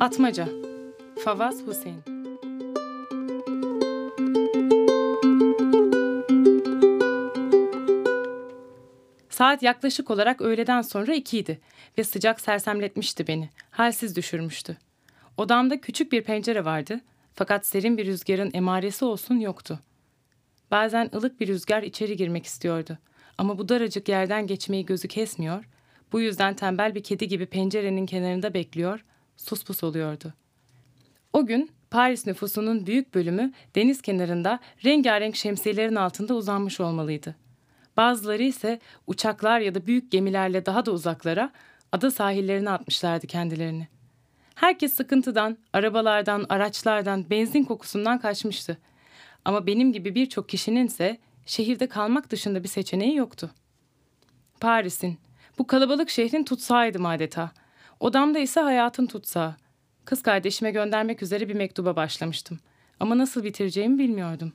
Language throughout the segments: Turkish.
Atmaca Favaz Hüseyin Saat yaklaşık olarak öğleden sonra ikiydi ve sıcak sersemletmişti beni. Halsiz düşürmüştü. Odamda küçük bir pencere vardı fakat serin bir rüzgarın emaresi olsun yoktu. Bazen ılık bir rüzgar içeri girmek istiyordu. Ama bu daracık yerden geçmeyi gözü kesmiyor, bu yüzden tembel bir kedi gibi pencerenin kenarında bekliyor, suspus oluyordu. O gün Paris nüfusunun büyük bölümü deniz kenarında rengarenk şemsiyelerin altında uzanmış olmalıydı. Bazıları ise uçaklar ya da büyük gemilerle daha da uzaklara ada sahillerine atmışlardı kendilerini. Herkes sıkıntıdan, arabalardan, araçlardan, benzin kokusundan kaçmıştı. Ama benim gibi birçok kişinin ise şehirde kalmak dışında bir seçeneği yoktu. Paris'in, bu kalabalık şehrin tutsağıydım adeta. Odamda ise hayatın tutsağı. Kız kardeşime göndermek üzere bir mektuba başlamıştım. Ama nasıl bitireceğimi bilmiyordum.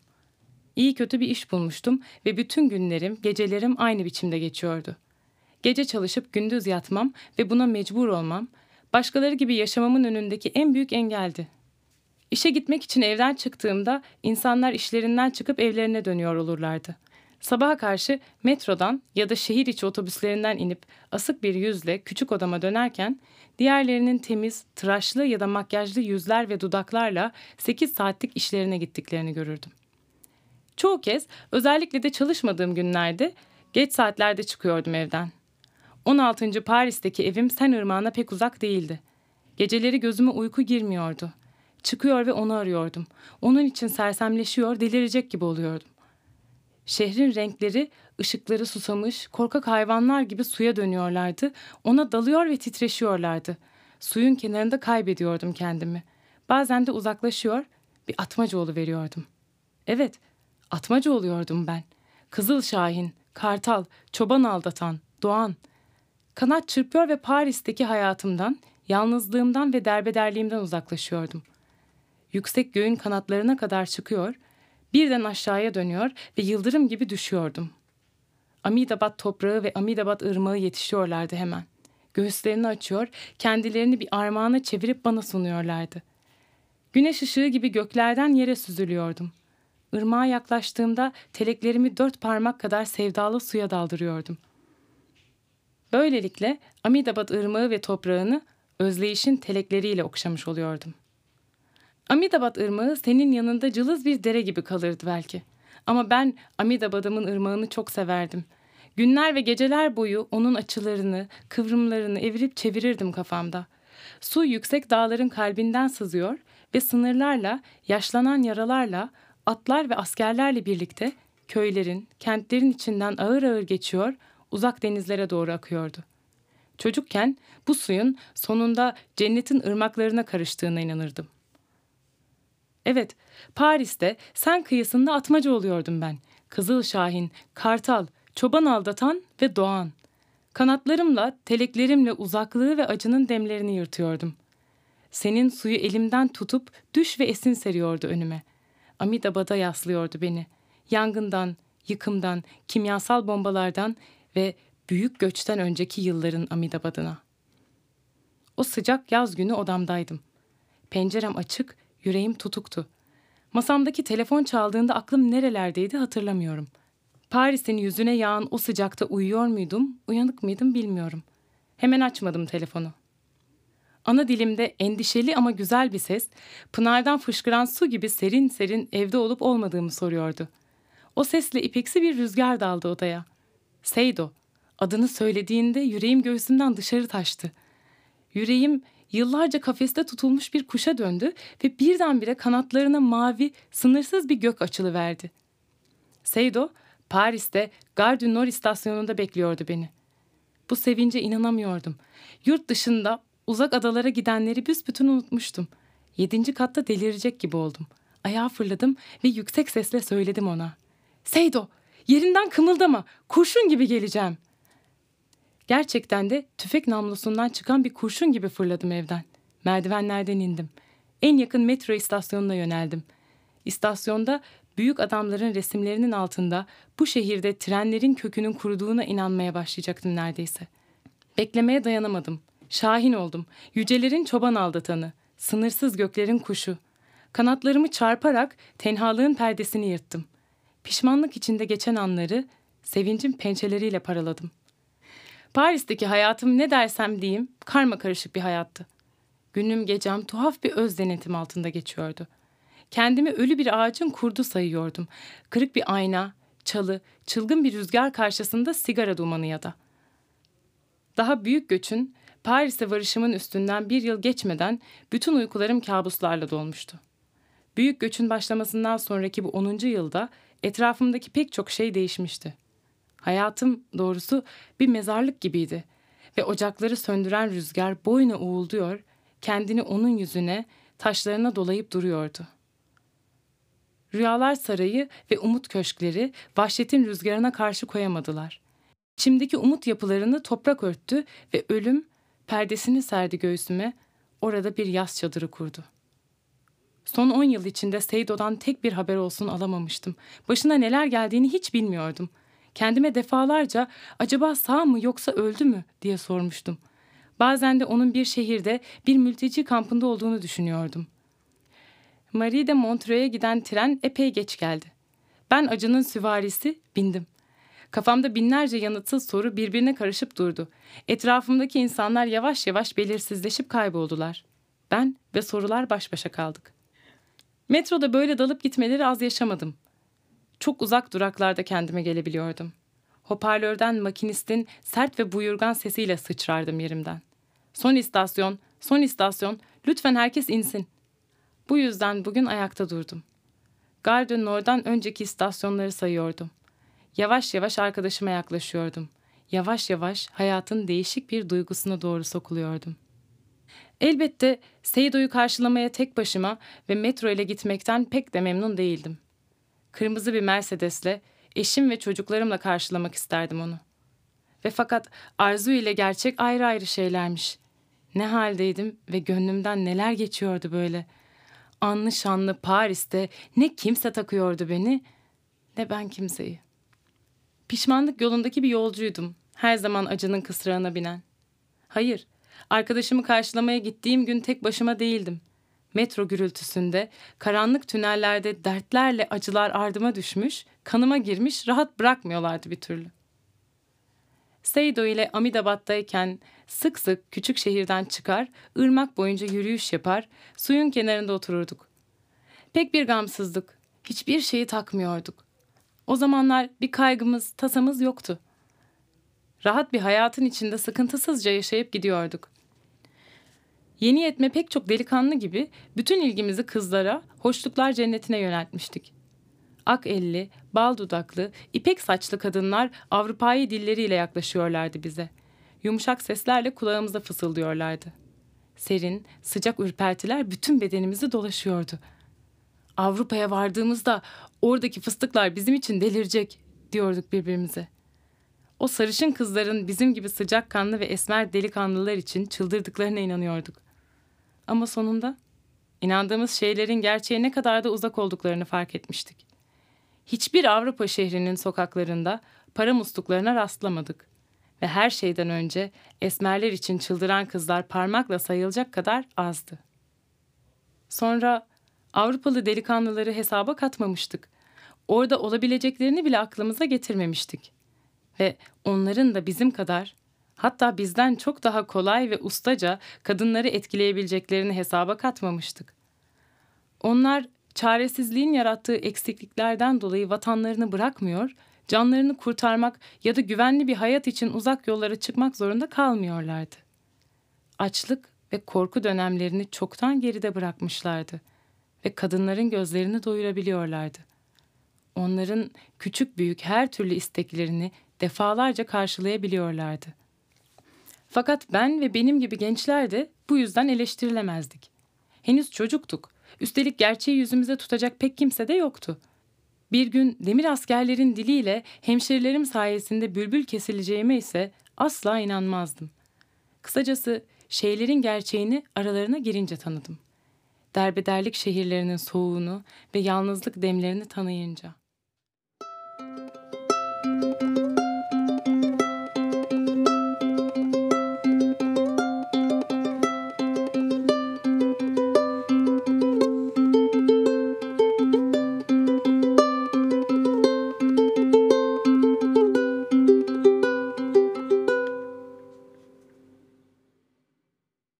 İyi kötü bir iş bulmuştum ve bütün günlerim, gecelerim aynı biçimde geçiyordu. Gece çalışıp gündüz yatmam ve buna mecbur olmam, başkaları gibi yaşamamın önündeki en büyük engeldi. İşe gitmek için evden çıktığımda insanlar işlerinden çıkıp evlerine dönüyor olurlardı. Sabaha karşı metrodan ya da şehir içi otobüslerinden inip asık bir yüzle küçük odama dönerken diğerlerinin temiz, tıraşlı ya da makyajlı yüzler ve dudaklarla 8 saatlik işlerine gittiklerini görürdüm. Çoğu kez özellikle de çalışmadığım günlerde geç saatlerde çıkıyordum evden. 16. Paris'teki evim Sen Irmağı'na pek uzak değildi. Geceleri gözüme uyku girmiyordu. Çıkıyor ve onu arıyordum. Onun için sersemleşiyor, delirecek gibi oluyordum. Şehrin renkleri, ışıkları susamış, korkak hayvanlar gibi suya dönüyorlardı. Ona dalıyor ve titreşiyorlardı. Suyun kenarında kaybediyordum kendimi. Bazen de uzaklaşıyor, bir atmaca veriyordum. Evet, atmaca oluyordum ben. Kızıl Şahin, Kartal, çoban aldatan, Doğan. Kanat çırpıyor ve Paris'teki hayatımdan, yalnızlığımdan ve derbederliğimden uzaklaşıyordum. Yüksek göğün kanatlarına kadar çıkıyor, birden aşağıya dönüyor ve yıldırım gibi düşüyordum. Amidabat toprağı ve Amidabat ırmağı yetişiyorlardı hemen. Göğüslerini açıyor, kendilerini bir armağana çevirip bana sunuyorlardı. Güneş ışığı gibi göklerden yere süzülüyordum. Irmağa yaklaştığımda teleklerimi dört parmak kadar sevdalı suya daldırıyordum. Böylelikle Amidabat ırmağı ve toprağını özleyişin telekleriyle okşamış oluyordum. Amidabat ırmağı senin yanında cılız bir dere gibi kalırdı belki. Ama ben Amidabad'ımın ırmağını çok severdim. Günler ve geceler boyu onun açılarını, kıvrımlarını evirip çevirirdim kafamda. Su yüksek dağların kalbinden sızıyor ve sınırlarla, yaşlanan yaralarla, atlar ve askerlerle birlikte köylerin, kentlerin içinden ağır ağır geçiyor, uzak denizlere doğru akıyordu. Çocukken bu suyun sonunda cennetin ırmaklarına karıştığına inanırdım. Evet, Paris'te sen kıyısında atmaca oluyordum ben. Kızıl Şahin, Kartal, Çoban Aldatan ve Doğan. Kanatlarımla, teleklerimle uzaklığı ve acının demlerini yırtıyordum. Senin suyu elimden tutup düş ve esin seriyordu önüme. Amidabad'a yaslıyordu beni. Yangından, yıkımdan, kimyasal bombalardan ve büyük göçten önceki yılların Amidabad'ına. O sıcak yaz günü odamdaydım. Pencerem açık, yüreğim tutuktu. Masamdaki telefon çaldığında aklım nerelerdeydi hatırlamıyorum. Paris'in yüzüne yağan o sıcakta uyuyor muydum, uyanık mıydım bilmiyorum. Hemen açmadım telefonu. Ana dilimde endişeli ama güzel bir ses, pınardan fışkıran su gibi serin serin evde olup olmadığımı soruyordu. O sesle ipeksi bir rüzgar daldı odaya. Seydo, adını söylediğinde yüreğim göğsümden dışarı taştı. Yüreğim yıllarca kafeste tutulmuş bir kuşa döndü ve birdenbire kanatlarına mavi, sınırsız bir gök açılıverdi. Seydo, Paris'te Gare du Nord istasyonunda bekliyordu beni. Bu sevince inanamıyordum. Yurt dışında uzak adalara gidenleri büsbütün unutmuştum. Yedinci katta delirecek gibi oldum. Ayağa fırladım ve yüksek sesle söyledim ona. Seydo, yerinden kımıldama, kurşun gibi geleceğim. Gerçekten de tüfek namlusundan çıkan bir kurşun gibi fırladım evden. Merdivenlerden indim. En yakın metro istasyonuna yöneldim. İstasyonda büyük adamların resimlerinin altında bu şehirde trenlerin kökünün kuruduğuna inanmaya başlayacaktım neredeyse. Beklemeye dayanamadım. Şahin oldum. Yücelerin çoban aldatanı. Sınırsız göklerin kuşu. Kanatlarımı çarparak tenhalığın perdesini yırttım. Pişmanlık içinde geçen anları sevincin pençeleriyle paraladım. Paris'teki hayatım ne dersem diyeyim karma karışık bir hayattı. Günüm gecem tuhaf bir öz denetim altında geçiyordu. Kendimi ölü bir ağacın kurdu sayıyordum. Kırık bir ayna, çalı, çılgın bir rüzgar karşısında sigara dumanı ya da. Daha büyük göçün Paris'e varışımın üstünden bir yıl geçmeden bütün uykularım kabuslarla dolmuştu. Büyük göçün başlamasından sonraki bu 10. yılda etrafımdaki pek çok şey değişmişti. Hayatım doğrusu bir mezarlık gibiydi ve ocakları söndüren rüzgar boyuna uğulduyor, kendini onun yüzüne, taşlarına dolayıp duruyordu. Rüyalar sarayı ve umut köşkleri vahşetin rüzgarına karşı koyamadılar. İçimdeki umut yapılarını toprak örttü ve ölüm perdesini serdi göğsüme, orada bir yaz çadırı kurdu. Son on yıl içinde Seydo'dan tek bir haber olsun alamamıştım. Başına neler geldiğini hiç bilmiyordum. Kendime defalarca acaba sağ mı yoksa öldü mü diye sormuştum. Bazen de onun bir şehirde bir mülteci kampında olduğunu düşünüyordum. Marie de Montreux'e giden tren epey geç geldi. Ben acının süvarisi bindim. Kafamda binlerce yanıtsız soru birbirine karışıp durdu. Etrafımdaki insanlar yavaş yavaş belirsizleşip kayboldular. Ben ve sorular baş başa kaldık. Metroda böyle dalıp gitmeleri az yaşamadım. Çok uzak duraklarda kendime gelebiliyordum. Hoparlörden makinistin sert ve buyurgan sesiyle sıçrardım yerimden. Son istasyon, son istasyon, lütfen herkes insin. Bu yüzden bugün ayakta durdum. Gare Nord'dan önceki istasyonları sayıyordum. Yavaş yavaş arkadaşıma yaklaşıyordum. Yavaş yavaş hayatın değişik bir duygusuna doğru sokuluyordum. Elbette Seydo'yu karşılamaya tek başıma ve metro ile gitmekten pek de memnun değildim. Kırmızı bir Mercedes'le eşim ve çocuklarımla karşılamak isterdim onu. Ve fakat arzu ile gerçek ayrı ayrı şeylermiş. Ne haldeydim ve gönlümden neler geçiyordu böyle. Anlı şanlı Paris'te ne kimse takıyordu beni ne ben kimseyi. Pişmanlık yolundaki bir yolcuydum. Her zaman acının kısrağına binen. Hayır, arkadaşımı karşılamaya gittiğim gün tek başıma değildim. Metro gürültüsünde, karanlık tünellerde dertlerle acılar ardıma düşmüş, kanıma girmiş, rahat bırakmıyorlardı bir türlü. Seydo ile Amidabat'tayken sık sık küçük şehirden çıkar, ırmak boyunca yürüyüş yapar, suyun kenarında otururduk. Pek bir gamsızlık, hiçbir şeyi takmıyorduk. O zamanlar bir kaygımız, tasamız yoktu. Rahat bir hayatın içinde sıkıntısızca yaşayıp gidiyorduk. Yeni yetme pek çok delikanlı gibi bütün ilgimizi kızlara, hoşluklar cennetine yöneltmiştik. Ak elli, bal dudaklı, ipek saçlı kadınlar Avrupa'yı dilleriyle yaklaşıyorlardı bize. Yumuşak seslerle kulağımıza fısıldıyorlardı. Serin, sıcak ürpertiler bütün bedenimizi dolaşıyordu. Avrupa'ya vardığımızda oradaki fıstıklar bizim için delirecek diyorduk birbirimize. O sarışın kızların bizim gibi sıcakkanlı ve esmer delikanlılar için çıldırdıklarına inanıyorduk. Ama sonunda inandığımız şeylerin gerçeğe ne kadar da uzak olduklarını fark etmiştik. Hiçbir Avrupa şehrinin sokaklarında para musluklarına rastlamadık. Ve her şeyden önce esmerler için çıldıran kızlar parmakla sayılacak kadar azdı. Sonra Avrupalı delikanlıları hesaba katmamıştık. Orada olabileceklerini bile aklımıza getirmemiştik. Ve onların da bizim kadar hatta bizden çok daha kolay ve ustaca kadınları etkileyebileceklerini hesaba katmamıştık. Onlar çaresizliğin yarattığı eksikliklerden dolayı vatanlarını bırakmıyor, canlarını kurtarmak ya da güvenli bir hayat için uzak yollara çıkmak zorunda kalmıyorlardı. Açlık ve korku dönemlerini çoktan geride bırakmışlardı ve kadınların gözlerini doyurabiliyorlardı. Onların küçük büyük her türlü isteklerini defalarca karşılayabiliyorlardı. Fakat ben ve benim gibi gençler de bu yüzden eleştirilemezdik. Henüz çocuktuk. Üstelik gerçeği yüzümüze tutacak pek kimse de yoktu. Bir gün demir askerlerin diliyle hemşerilerim sayesinde bülbül kesileceğime ise asla inanmazdım. Kısacası şeylerin gerçeğini aralarına girince tanıdım. Derbederlik şehirlerinin soğuğunu ve yalnızlık demlerini tanıyınca.''